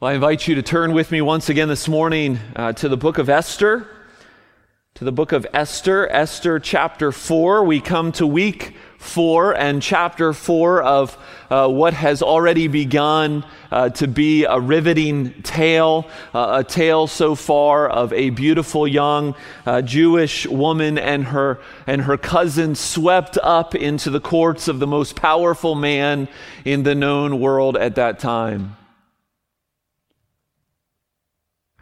Well, I invite you to turn with me once again this morning uh, to the book of Esther. To the book of Esther, Esther chapter 4. We come to week 4 and chapter 4 of uh, what has already begun uh, to be a riveting tale, uh, a tale so far of a beautiful young uh, Jewish woman and her, and her cousin swept up into the courts of the most powerful man in the known world at that time.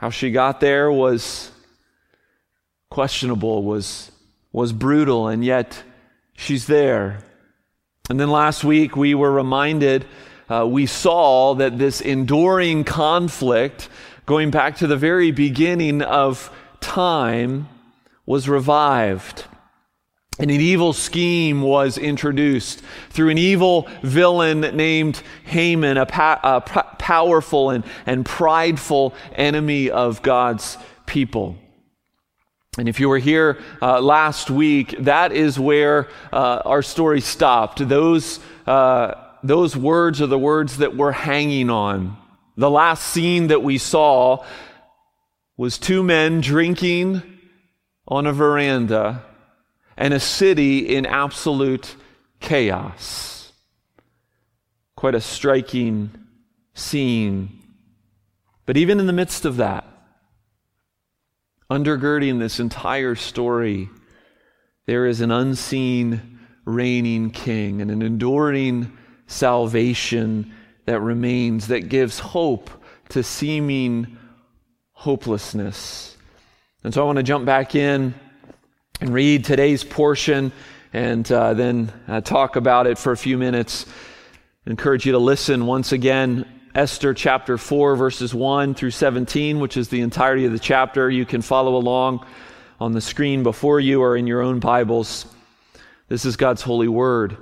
How she got there was questionable, was, was brutal, and yet she's there. And then last week we were reminded, uh, we saw that this enduring conflict, going back to the very beginning of time, was revived. And an evil scheme was introduced through an evil villain named Haman, a, pa- a p- powerful and, and prideful enemy of God's people. And if you were here uh, last week, that is where uh, our story stopped. Those, uh, those words are the words that we're hanging on. The last scene that we saw was two men drinking on a veranda and a city in absolute chaos. Quite a striking scene. But even in the midst of that, undergirding this entire story, there is an unseen reigning king and an enduring salvation that remains, that gives hope to seeming hopelessness. And so I want to jump back in and read today's portion and uh, then uh, talk about it for a few minutes. Encourage you to listen once again. Esther chapter 4, verses 1 through 17, which is the entirety of the chapter. You can follow along on the screen before you or in your own Bibles. This is God's holy word.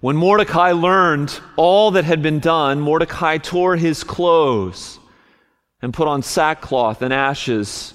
When Mordecai learned all that had been done, Mordecai tore his clothes and put on sackcloth and ashes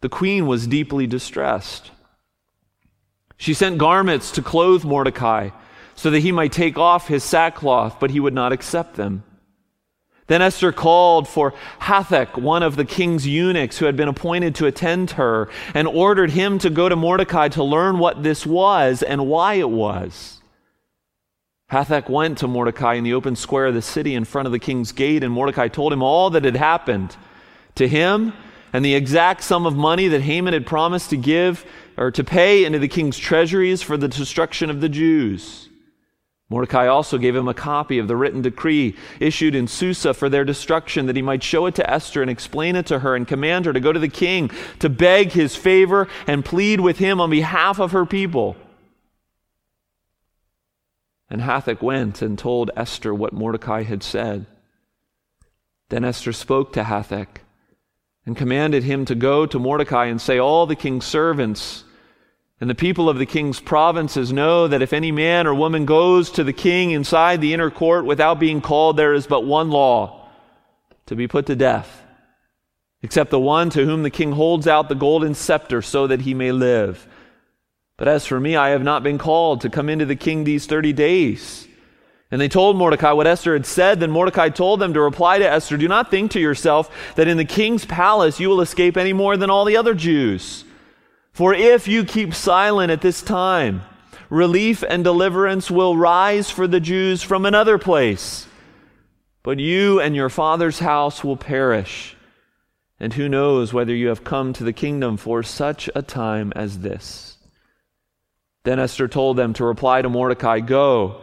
the queen was deeply distressed. She sent garments to clothe Mordecai so that he might take off his sackcloth, but he would not accept them. Then Esther called for Hathach, one of the king's eunuchs who had been appointed to attend her, and ordered him to go to Mordecai to learn what this was and why it was. Hathach went to Mordecai in the open square of the city in front of the king's gate, and Mordecai told him all that had happened to him and the exact sum of money that Haman had promised to give or to pay into the king's treasuries for the destruction of the Jews. Mordecai also gave him a copy of the written decree issued in Susa for their destruction, that he might show it to Esther and explain it to her and command her to go to the king to beg his favor and plead with him on behalf of her people. And Hathach went and told Esther what Mordecai had said. Then Esther spoke to Hathach and commanded him to go to Mordecai and say, All the king's servants and the people of the king's provinces know that if any man or woman goes to the king inside the inner court without being called, there is but one law to be put to death, except the one to whom the king holds out the golden scepter so that he may live. But as for me, I have not been called to come into the king these 30 days. And they told Mordecai what Esther had said. Then Mordecai told them to reply to Esther Do not think to yourself that in the king's palace you will escape any more than all the other Jews. For if you keep silent at this time, relief and deliverance will rise for the Jews from another place. But you and your father's house will perish. And who knows whether you have come to the kingdom for such a time as this? Then Esther told them to reply to Mordecai Go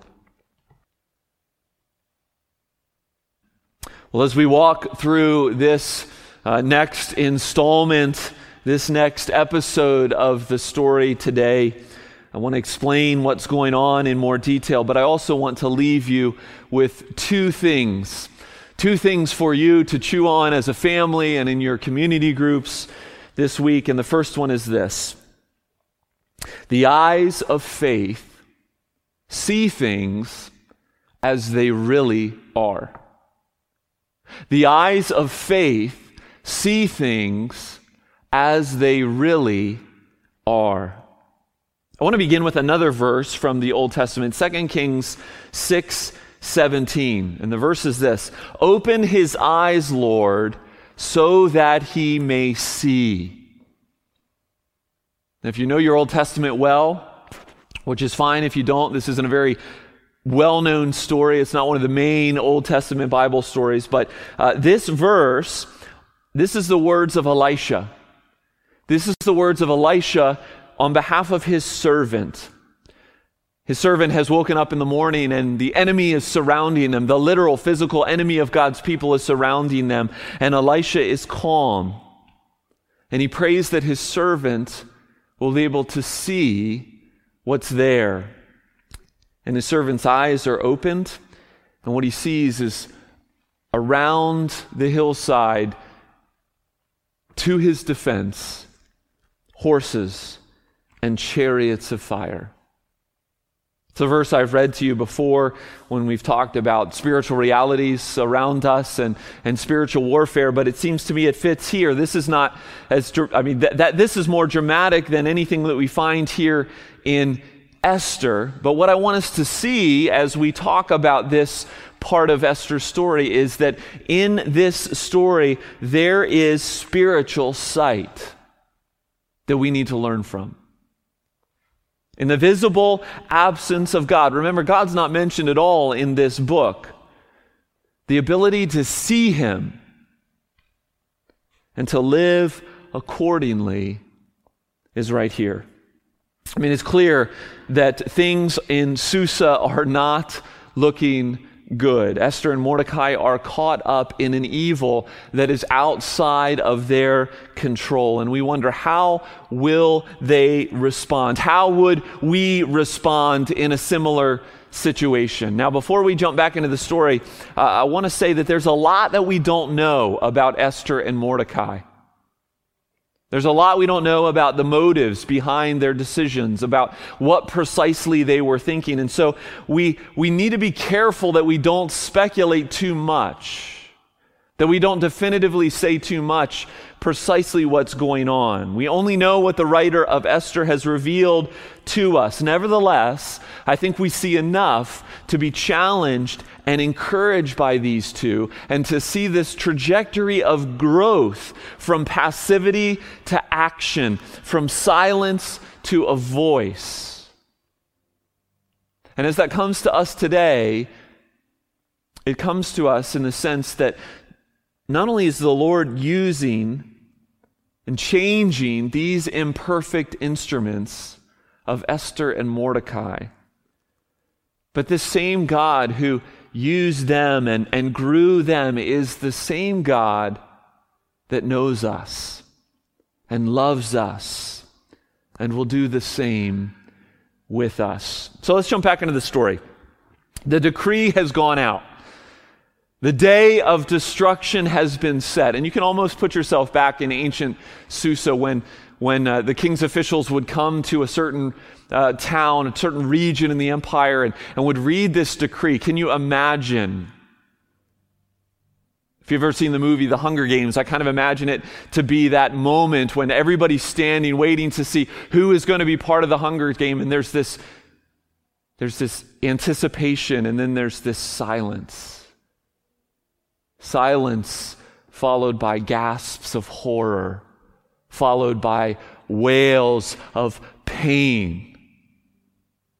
Well, as we walk through this uh, next installment, this next episode of the story today, I want to explain what's going on in more detail, but I also want to leave you with two things. Two things for you to chew on as a family and in your community groups this week. And the first one is this The eyes of faith see things as they really are. The eyes of faith see things as they really are. I want to begin with another verse from the Old Testament, 2 Kings 6 17. And the verse is this Open his eyes, Lord, so that he may see. if you know your Old Testament well, which is fine if you don't, this isn't a very well known story. It's not one of the main Old Testament Bible stories, but uh, this verse, this is the words of Elisha. This is the words of Elisha on behalf of his servant. His servant has woken up in the morning and the enemy is surrounding them. The literal physical enemy of God's people is surrounding them. And Elisha is calm. And he prays that his servant will be able to see what's there. And his servant's eyes are opened. And what he sees is around the hillside to his defense horses and chariots of fire. It's a verse I've read to you before when we've talked about spiritual realities around us and, and spiritual warfare, but it seems to me it fits here. This is not as, I mean, that, that this is more dramatic than anything that we find here in Esther. But what I want us to see as we talk about this part of Esther's story is that in this story, there is spiritual sight that we need to learn from. In the visible absence of God, remember, God's not mentioned at all in this book. The ability to see Him and to live accordingly is right here. I mean, it's clear that things in Susa are not looking good. Esther and Mordecai are caught up in an evil that is outside of their control. And we wonder, how will they respond? How would we respond in a similar situation? Now, before we jump back into the story, uh, I want to say that there's a lot that we don't know about Esther and Mordecai. There's a lot we don't know about the motives behind their decisions, about what precisely they were thinking. And so we, we need to be careful that we don't speculate too much, that we don't definitively say too much precisely what's going on. We only know what the writer of Esther has revealed to us. Nevertheless, I think we see enough to be challenged and encouraged by these two and to see this trajectory of growth from passivity to action, from silence to a voice. And as that comes to us today, it comes to us in the sense that not only is the Lord using and changing these imperfect instruments of Esther and Mordecai. But this same God who used them and, and grew them is the same God that knows us and loves us and will do the same with us. So let's jump back into the story. The decree has gone out. The day of destruction has been set. And you can almost put yourself back in ancient Susa when, when uh, the king's officials would come to a certain uh, town, a certain region in the empire, and, and would read this decree. Can you imagine? If you've ever seen the movie The Hunger Games, I kind of imagine it to be that moment when everybody's standing, waiting to see who is going to be part of the Hunger Game, and there's this, there's this anticipation, and then there's this silence Silence followed by gasps of horror, followed by wails of pain.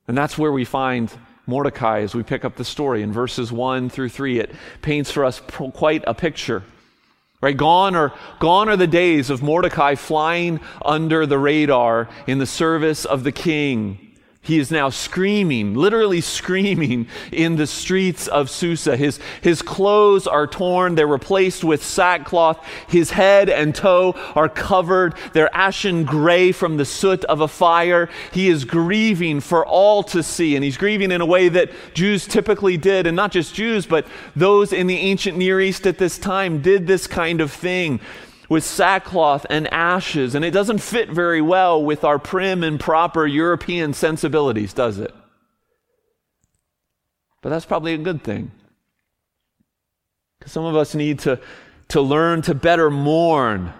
And that's where we find Mordecai as we pick up the story in verses 1 through 3. It paints for us quite a picture. Right? Gone are, gone are the days of Mordecai flying under the radar in the service of the king. He is now screaming, literally screaming in the streets of Susa. His, his clothes are torn. They're replaced with sackcloth. His head and toe are covered. They're ashen gray from the soot of a fire. He is grieving for all to see. And he's grieving in a way that Jews typically did. And not just Jews, but those in the ancient Near East at this time did this kind of thing with sackcloth and ashes, and it doesn't fit very well with our prim and proper European sensibilities, does it? But that's probably a good thing. Because some of us need to, to learn to better mourn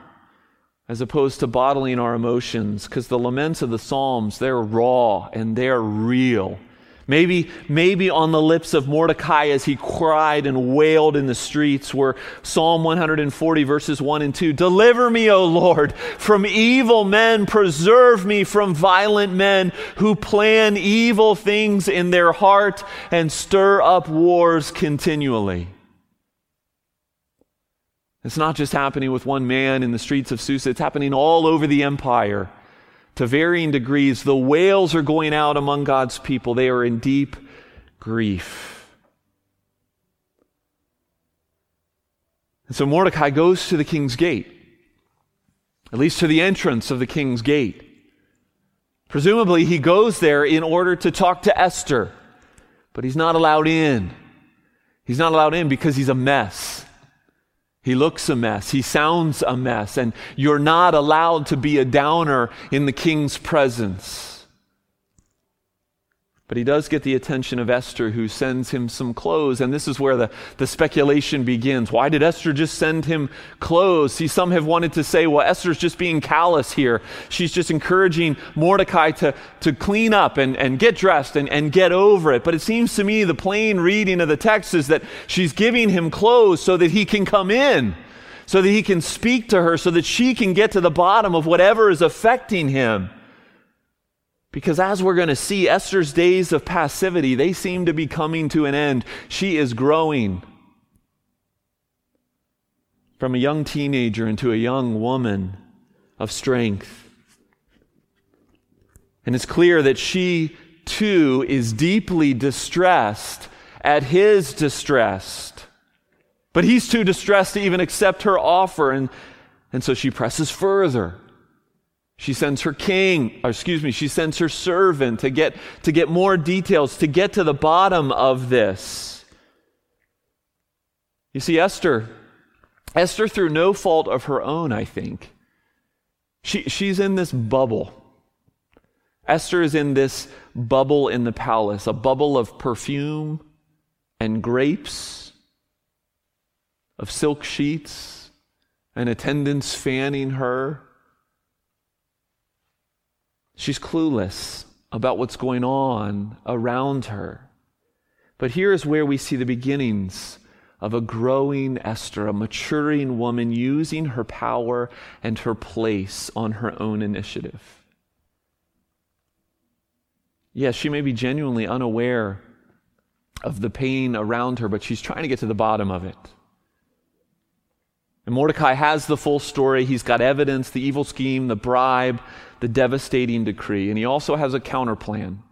as opposed to bottling our emotions, because the laments of the Psalms, they're raw and they're real. Maybe, maybe on the lips of Mordecai as he cried and wailed in the streets were Psalm 140, verses 1 and 2. Deliver me, O Lord, from evil men. Preserve me from violent men who plan evil things in their heart and stir up wars continually. It's not just happening with one man in the streets of Susa, it's happening all over the empire to varying degrees. The wails are going out among God's people. They are in deep grief. And so Mordecai goes to the king's gate, at least to the entrance of the king's gate. Presumably, he goes there in order to talk to Esther, but he's not allowed in. He's not allowed in because he's a mess. He looks a mess. He sounds a mess. And you're not allowed to be a downer in the king's presence. But he does get the attention of Esther, who sends him some clothes. And this is where the, the speculation begins. Why did Esther just send him clothes? See, some have wanted to say, well, Esther's just being callous here. She's just encouraging Mordecai to, to clean up and, and get dressed and, and get over it. But it seems to me the plain reading of the text is that she's giving him clothes so that he can come in, so that he can speak to her, so that she can get to the bottom of whatever is affecting him. Because as we're going to see, Esther's days of passivity, they seem to be coming to an end. She is growing from a young teenager into a young woman of strength. And it's clear that she too is deeply distressed at his distress. But he's too distressed to even accept her offer. And, and so she presses further. She sends her king, excuse me, she sends her servant to get, to get more details, to get to the bottom of this. You see, Esther, Esther, through no fault of her own, I think, she, she's in this bubble. Esther is in this bubble in the palace, a bubble of perfume and grapes, of silk sheets, and attendants fanning her She's clueless about what's going on around her. But here is where we see the beginnings of a growing Esther, a maturing woman using her power and her place on her own initiative. Yes, she may be genuinely unaware of the pain around her, but she's trying to get to the bottom of it. And Mordecai has the full story. He's got evidence, the evil scheme, the bribe, the devastating decree. And he also has a counter plan.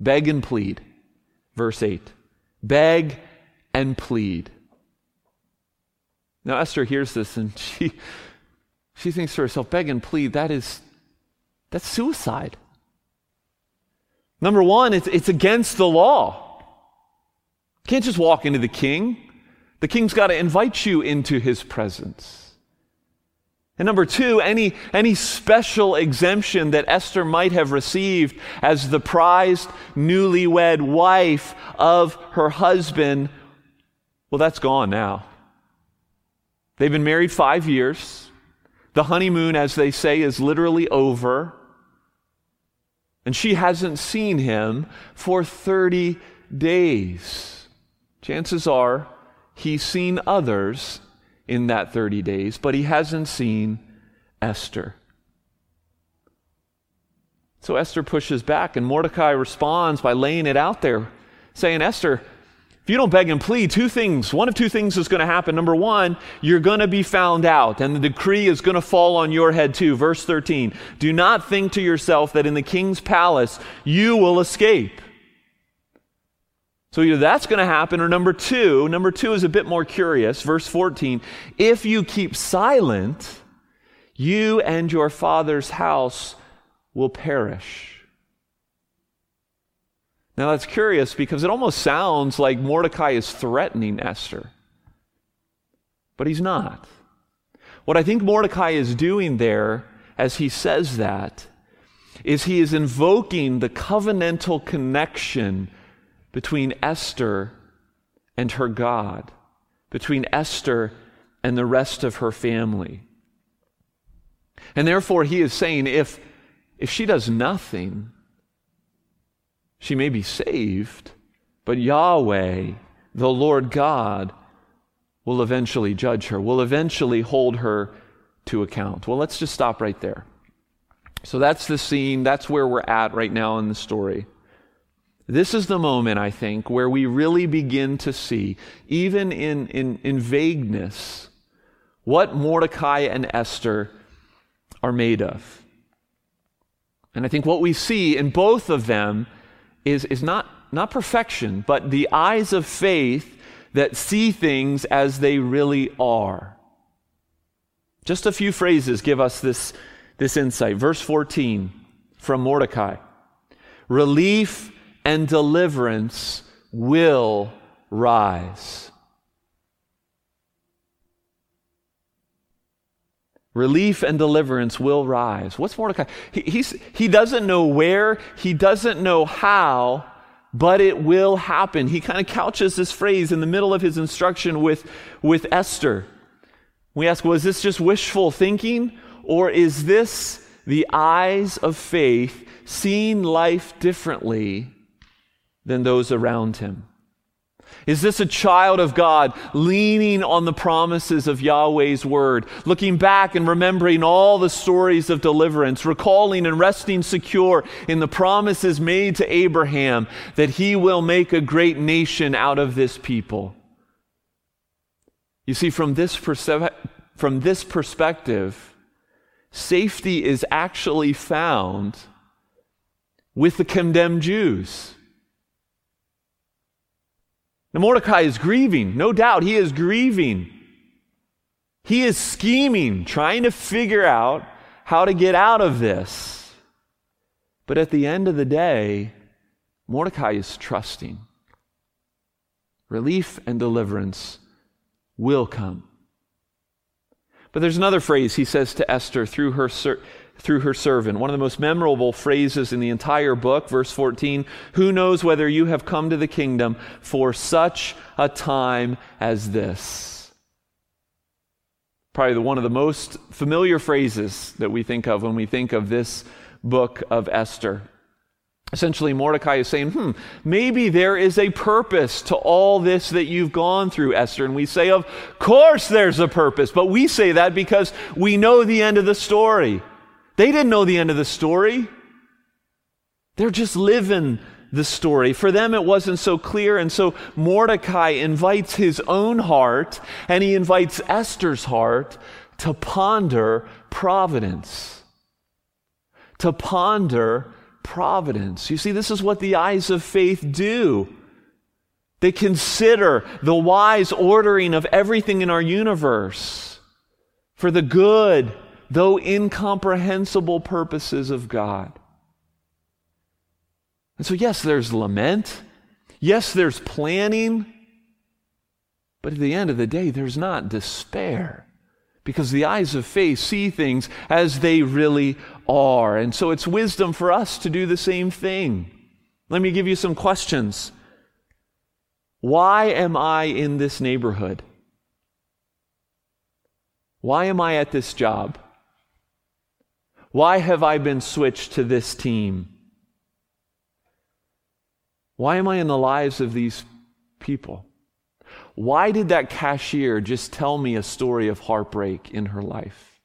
Beg and plead. Verse 8. Beg and plead. Now Esther hears this and she she thinks to herself, beg and plead, that is that's suicide. Number one, it's, it's against the law. You can't just walk into the king. The king's got to invite you into his presence. And number two, any, any special exemption that Esther might have received as the prized newlywed wife of her husband, well, that's gone now. They've been married five years. The honeymoon, as they say, is literally over. And she hasn't seen him for 30 days. Chances are He's seen others in that 30 days, but he hasn't seen Esther. So Esther pushes back, and Mordecai responds by laying it out there, saying, Esther, If you don't beg and plead, two things, one of two things is going to happen. Number one, you're going to be found out, and the decree is going to fall on your head too. Verse 13 Do not think to yourself that in the king's palace you will escape. So either that's going to happen, or number two, number two is a bit more curious. Verse 14 If you keep silent, you and your father's house will perish. Now that's curious because it almost sounds like Mordecai is threatening Esther. But he's not. What I think Mordecai is doing there as he says that is he is invoking the covenantal connection between Esther and her God, between Esther and the rest of her family. And therefore, he is saying if, if she does nothing, she may be saved, but Yahweh, the Lord God, will eventually judge her, will eventually hold her to account. Well, let's just stop right there. So that's the scene, that's where we're at right now in the story. This is the moment, I think, where we really begin to see, even in, in, in vagueness, what Mordecai and Esther are made of. And I think what we see in both of them is, is not, not perfection, but the eyes of faith that see things as they really are. Just a few phrases give us this, this insight. Verse 14 from Mordecai Relief and deliverance will rise. Relief and deliverance will rise. What's Mordecai? He, he doesn't know where, he doesn't know how, but it will happen. He kind of couches this phrase in the middle of his instruction with, with Esther. We ask, was this just wishful thinking, or is this the eyes of faith seeing life differently than those around him? Is this a child of God leaning on the promises of Yahweh's word, looking back and remembering all the stories of deliverance, recalling and resting secure in the promises made to Abraham that he will make a great nation out of this people? You see, from this, perse- from this perspective, safety is actually found with the condemned Jews. Now, Mordecai is grieving. No doubt he is grieving. He is scheming, trying to figure out how to get out of this. But at the end of the day, Mordecai is trusting. Relief and deliverance will come. But there's another phrase he says to Esther through her, through her servant. One of the most memorable phrases in the entire book, verse 14 Who knows whether you have come to the kingdom for such a time as this? Probably the, one of the most familiar phrases that we think of when we think of this book of Esther. Essentially, Mordecai is saying, hmm, maybe there is a purpose to all this that you've gone through, Esther. And we say, of course there's a purpose. But we say that because we know the end of the story. They didn't know the end of the story. They're just living the story. For them, it wasn't so clear. And so Mordecai invites his own heart and he invites Esther's heart to ponder providence. To ponder providence. You see, this is what the eyes of faith do. They consider the wise ordering of everything in our universe for the good though incomprehensible purposes of God. And so, yes, there's lament. Yes, there's planning. But at the end of the day, there's not despair because the eyes of faith see things as they really are. And so it's wisdom for us to do the same thing. Let me give you some questions. Why am I in this neighborhood? Why am I at this job? Why have I been switched to this team? Why am I in the lives of these people? Why did that cashier just tell me a story of heartbreak in her life?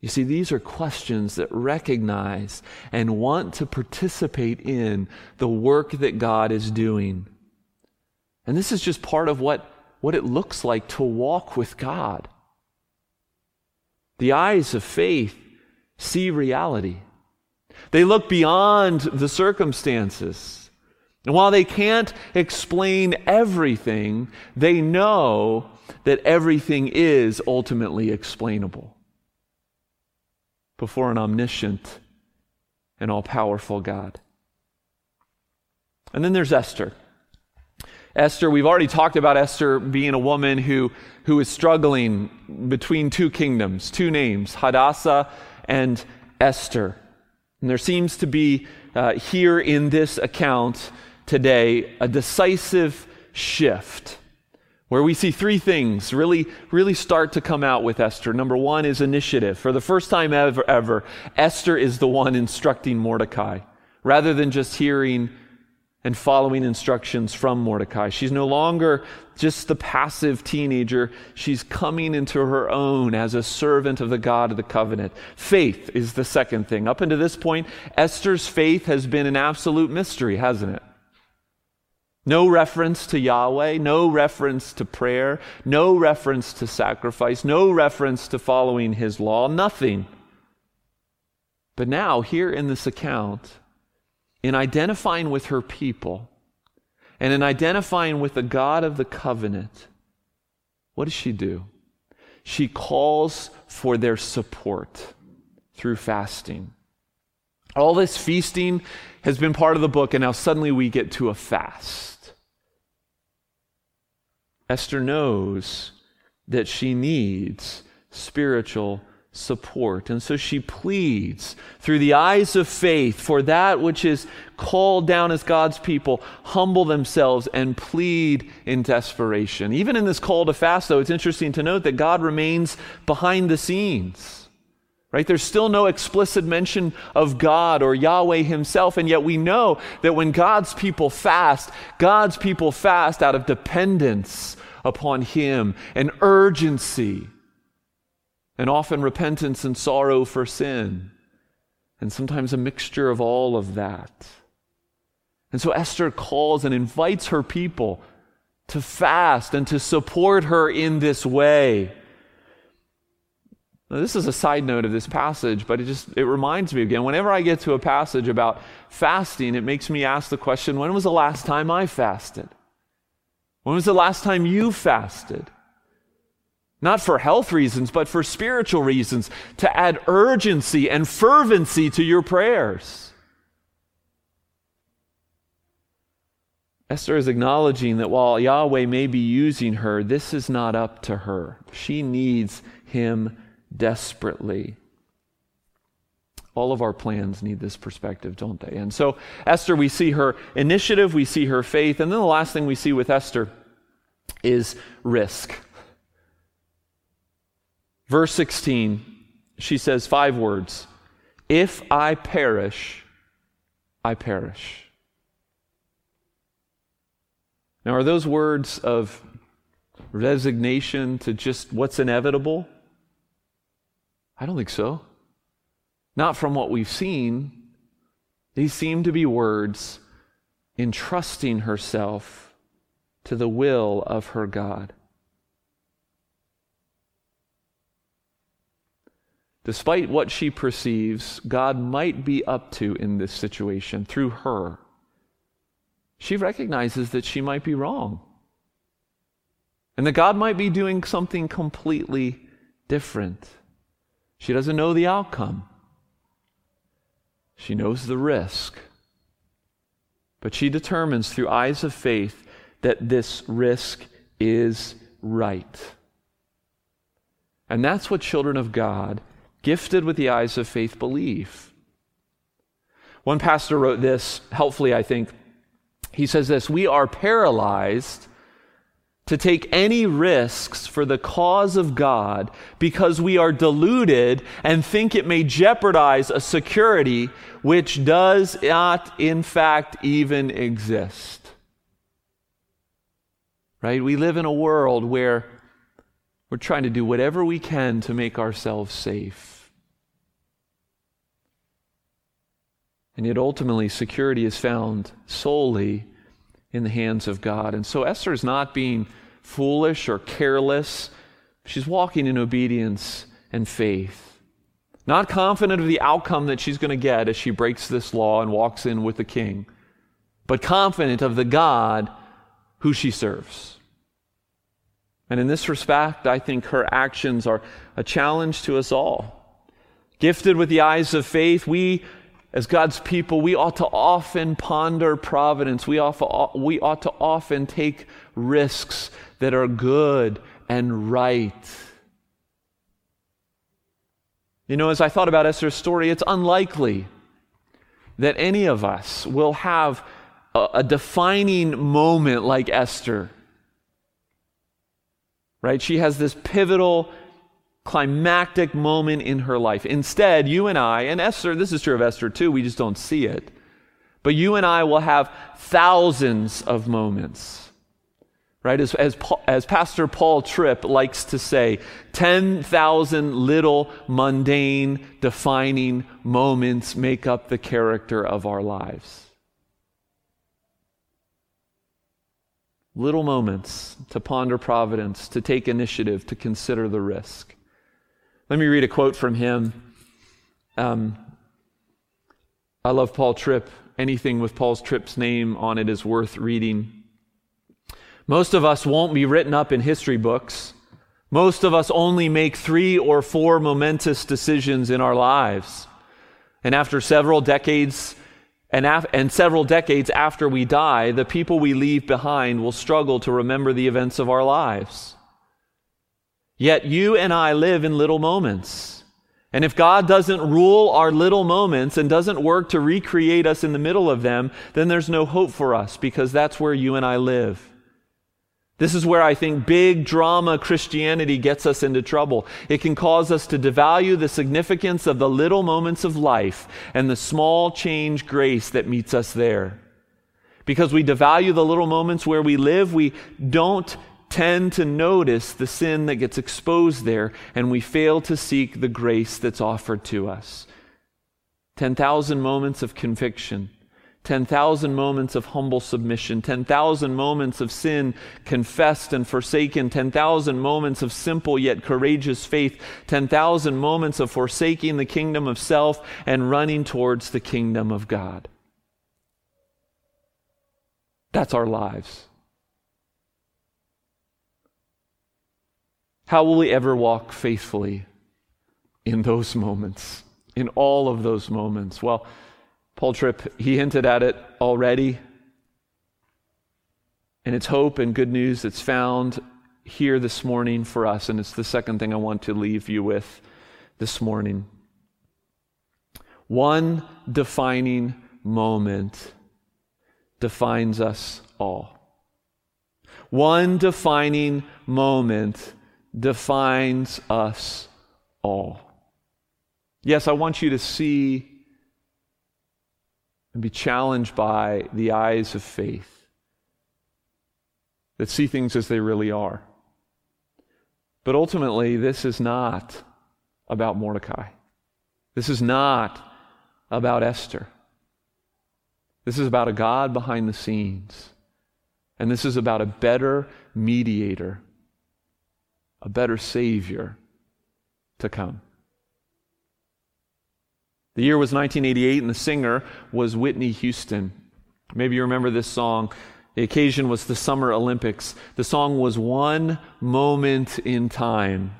You see, these are questions that recognize and want to participate in the work that God is doing. And this is just part of what, what it looks like to walk with God. The eyes of faith see reality. They look beyond the circumstances. And while they can't explain everything, they know that everything is ultimately explainable before an omniscient and all powerful God. And then there's Esther. Esther, we've already talked about Esther being a woman who, who is struggling between two kingdoms, two names, Hadassah and Esther. And there seems to be uh, here in this account today a decisive shift where we see three things really, really start to come out with Esther. Number one is initiative. For the first time ever, ever, Esther is the one instructing Mordecai rather than just hearing and following instructions from Mordecai. She's no longer just the passive teenager. She's coming into her own as a servant of the God of the covenant. Faith is the second thing. Up until this point, Esther's faith has been an absolute mystery, hasn't it? No reference to Yahweh, no reference to prayer, no reference to sacrifice, no reference to following his law, nothing. But now, here in this account, in identifying with her people and in identifying with the God of the covenant, what does she do? She calls for their support through fasting. All this feasting has been part of the book, and now suddenly we get to a fast. Esther knows that she needs spiritual support. And so she pleads through the eyes of faith for that which is called down as God's people, humble themselves and plead in desperation. Even in this call to fast, though, it's interesting to note that God remains behind the scenes. Right? There's still no explicit mention of God or Yahweh himself, and yet we know that when God's people fast, God's people fast out of dependence upon him and urgency, and often repentance and sorrow for sin, and sometimes a mixture of all of that. And so Esther calls and invites her people to fast and to support her in this way. Now, this is a side note of this passage, but it just it reminds me again. Whenever I get to a passage about fasting, it makes me ask the question, when was the last time I fasted? When was the last time you fasted? Not for health reasons, but for spiritual reasons, to add urgency and fervency to your prayers. Esther is acknowledging that while Yahweh may be using her, this is not up to her. She needs him desperately. All of our plans need this perspective, don't they? And so, Esther, we see her initiative, we see her faith, and then the last thing we see with Esther is risk. Verse 16, she says five words If I perish, I perish. Now, are those words of resignation to just what's inevitable? I don't think so. Not from what we've seen. These seem to be words entrusting herself to the will of her God. Despite what she perceives God might be up to in this situation through her, she recognizes that she might be wrong. And that God might be doing something completely different. She doesn't know the outcome, she knows the risk. But she determines through eyes of faith that this risk is right. And that's what children of God, gifted with the eyes of faith, believe. One pastor wrote this helpfully, I think. He says this We are paralyzed to take any risks for the cause of God because we are deluded and think it may jeopardize a security which does not, in fact, even exist. Right? We live in a world where we're trying to do whatever we can to make ourselves safe. And yet, ultimately, security is found solely in the hands of God. And so, Esther is not being foolish or careless. She's walking in obedience and faith. Not confident of the outcome that she's going to get as she breaks this law and walks in with the king, but confident of the God who she serves. And in this respect, I think her actions are a challenge to us all. Gifted with the eyes of faith, we as God's people, we ought to often ponder providence. We ought, we ought to often take risks that are good and right. You know, as I thought about Esther's story, it's unlikely that any of us will have a, a defining moment like Esther. Right? She has this pivotal climactic moment in her life. Instead, you and I, and Esther, this is true of Esther too, we just don't see it. But you and I will have thousands of moments. Right? As, as, as Pastor Paul Tripp likes to say, 10,000 little mundane, defining moments make up the character of our lives. Little moments to ponder providence, to take initiative, to consider the risk. Let me read a quote from him. Um, I love Paul Tripp. Anything with Paul's Tripp's name on it is worth reading. Most of us won't be written up in history books. Most of us only make three or four momentous decisions in our lives. And after several decades, and, af- and several decades after we die, the people we leave behind will struggle to remember the events of our lives. Yet you and I live in little moments. And if God doesn't rule our little moments and doesn't work to recreate us in the middle of them, then there's no hope for us because that's where you and I live. This is where I think big drama Christianity gets us into trouble. It can cause us to devalue the significance of the little moments of life and the small change grace that meets us there. Because we devalue the little moments where we live, we don't tend to notice the sin that gets exposed there, and we fail to seek the grace that's offered to us. 10,000 moments of conviction, 10,000 moments of humble submission, 10,000 moments of sin confessed and forsaken, 10,000 moments of simple yet courageous faith, 10,000 moments of forsaking the kingdom of self and running towards the kingdom of God. That's our lives. How will we ever walk faithfully in those moments, in all of those moments? Well, Paul Tripp, he hinted at it already. And it's hope and good news that's found here this morning for us. And it's the second thing I want to leave you with this morning. One defining moment defines us all. One defining moment defines us all. Yes, I want you to see and be challenged by the eyes of faith that see things as they really are. But ultimately, this is not about Mordecai. This is not about Esther. This is about a God behind the scenes. And this is about a better mediator a better Savior to come. The year was 1988, and the singer was Whitney Houston. Maybe you remember this song. The occasion was the Summer Olympics. The song was One Moment in Time.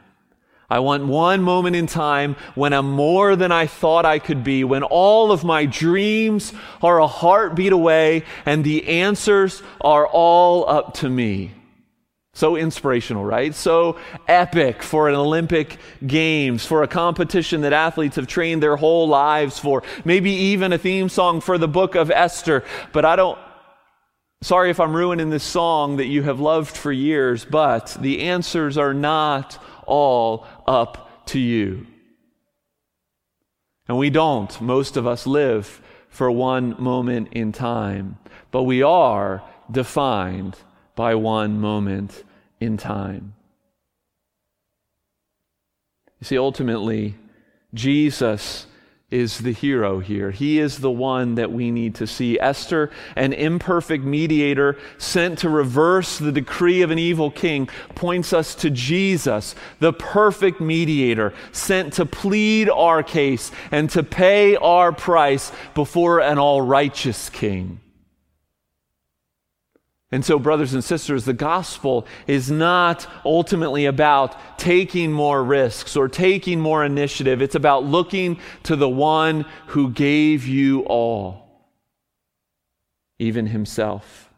I want one moment in time when I'm more than I thought I could be, when all of my dreams are a heartbeat away and the answers are all up to me. So inspirational, right? So epic for an Olympic Games, for a competition that athletes have trained their whole lives for. Maybe even a theme song for the book of Esther. But I don't, sorry if I'm ruining this song that you have loved for years, but the answers are not all up to you. And we don't, most of us live for one moment in time, but we are defined by one moment in time. You see, ultimately, Jesus is the hero here. He is the one that we need to see. Esther, an imperfect mediator sent to reverse the decree of an evil king, points us to Jesus, the perfect mediator, sent to plead our case and to pay our price before an all righteous king. And so, brothers and sisters, the gospel is not ultimately about taking more risks or taking more initiative. It's about looking to the one who gave you all, even himself.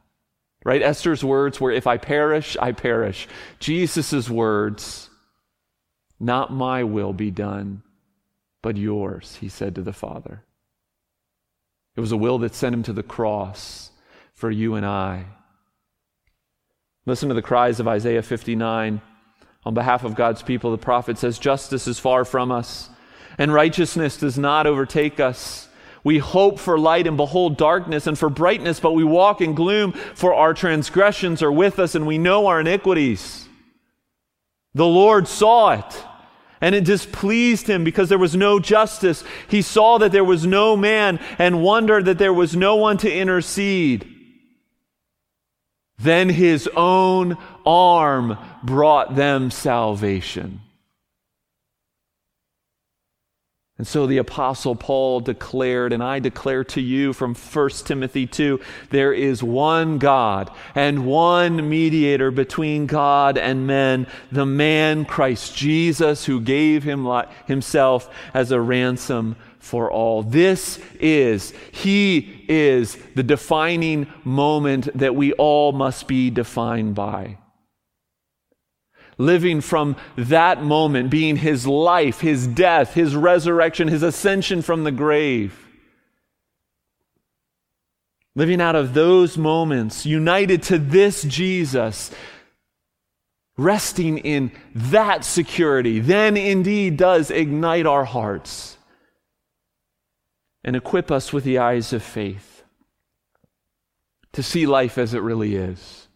Right? Esther's words were, If I perish, I perish. Jesus' words, Not my will be done, but yours, he said to the Father. It was a will that sent him to the cross for you and I. Listen to the cries of Isaiah 59. On behalf of God's people, the prophet says, Justice is far from us, and righteousness does not overtake us. We hope for light and behold darkness, and for brightness, but we walk in gloom, for our transgressions are with us, and we know our iniquities. The Lord saw it, and it displeased him because there was no justice. He saw that there was no man, and wondered that there was no one to intercede. Then his own arm brought them salvation. And so the Apostle Paul declared, and I declare to you from 1 Timothy 2 there is one God and one mediator between God and men, the man Christ Jesus, who gave him himself as a ransom for all. This is, He is the defining moment that we all must be defined by. Living from that moment, being His life, His death, His resurrection, His ascension from the grave. Living out of those moments, united to this Jesus, resting in that security, then indeed does ignite our hearts and equip us with the eyes of faith to see life as it really is,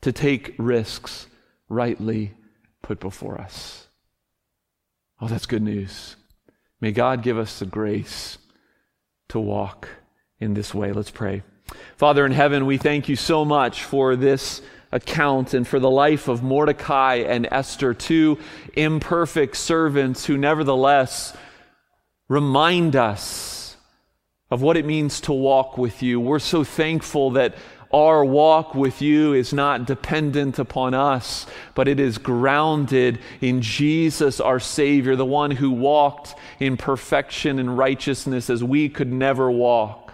to take risks rightly put before us. Oh, that's good news. May God give us the grace to walk in this way. Let's pray. Father in heaven, we thank you so much for this account and for the life of Mordecai and Esther, two imperfect servants who nevertheless remind us of what it means to walk with you. We're so thankful that our walk with you is not dependent upon us, but it is grounded in Jesus, our Savior, the one who walked in perfection and righteousness as we could never walk.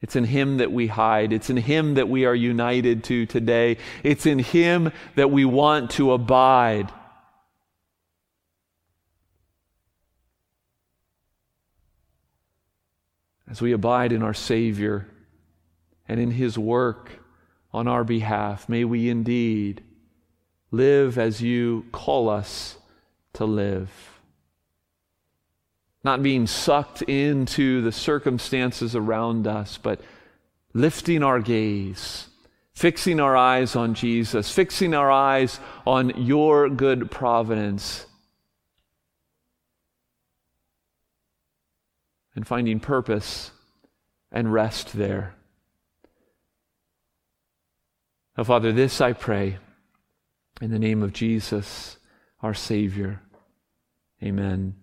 It's in Him that we hide. It's in Him that we are united to today. It's in Him that we want to abide. As we abide in our Savior and in His work on our behalf, may we indeed live as you call us to live. Not being sucked into the circumstances around us, but lifting our gaze, fixing our eyes on Jesus, fixing our eyes on your good providence and finding purpose and rest there. Oh, Father, this I pray in the name of Jesus, our Savior. Amen.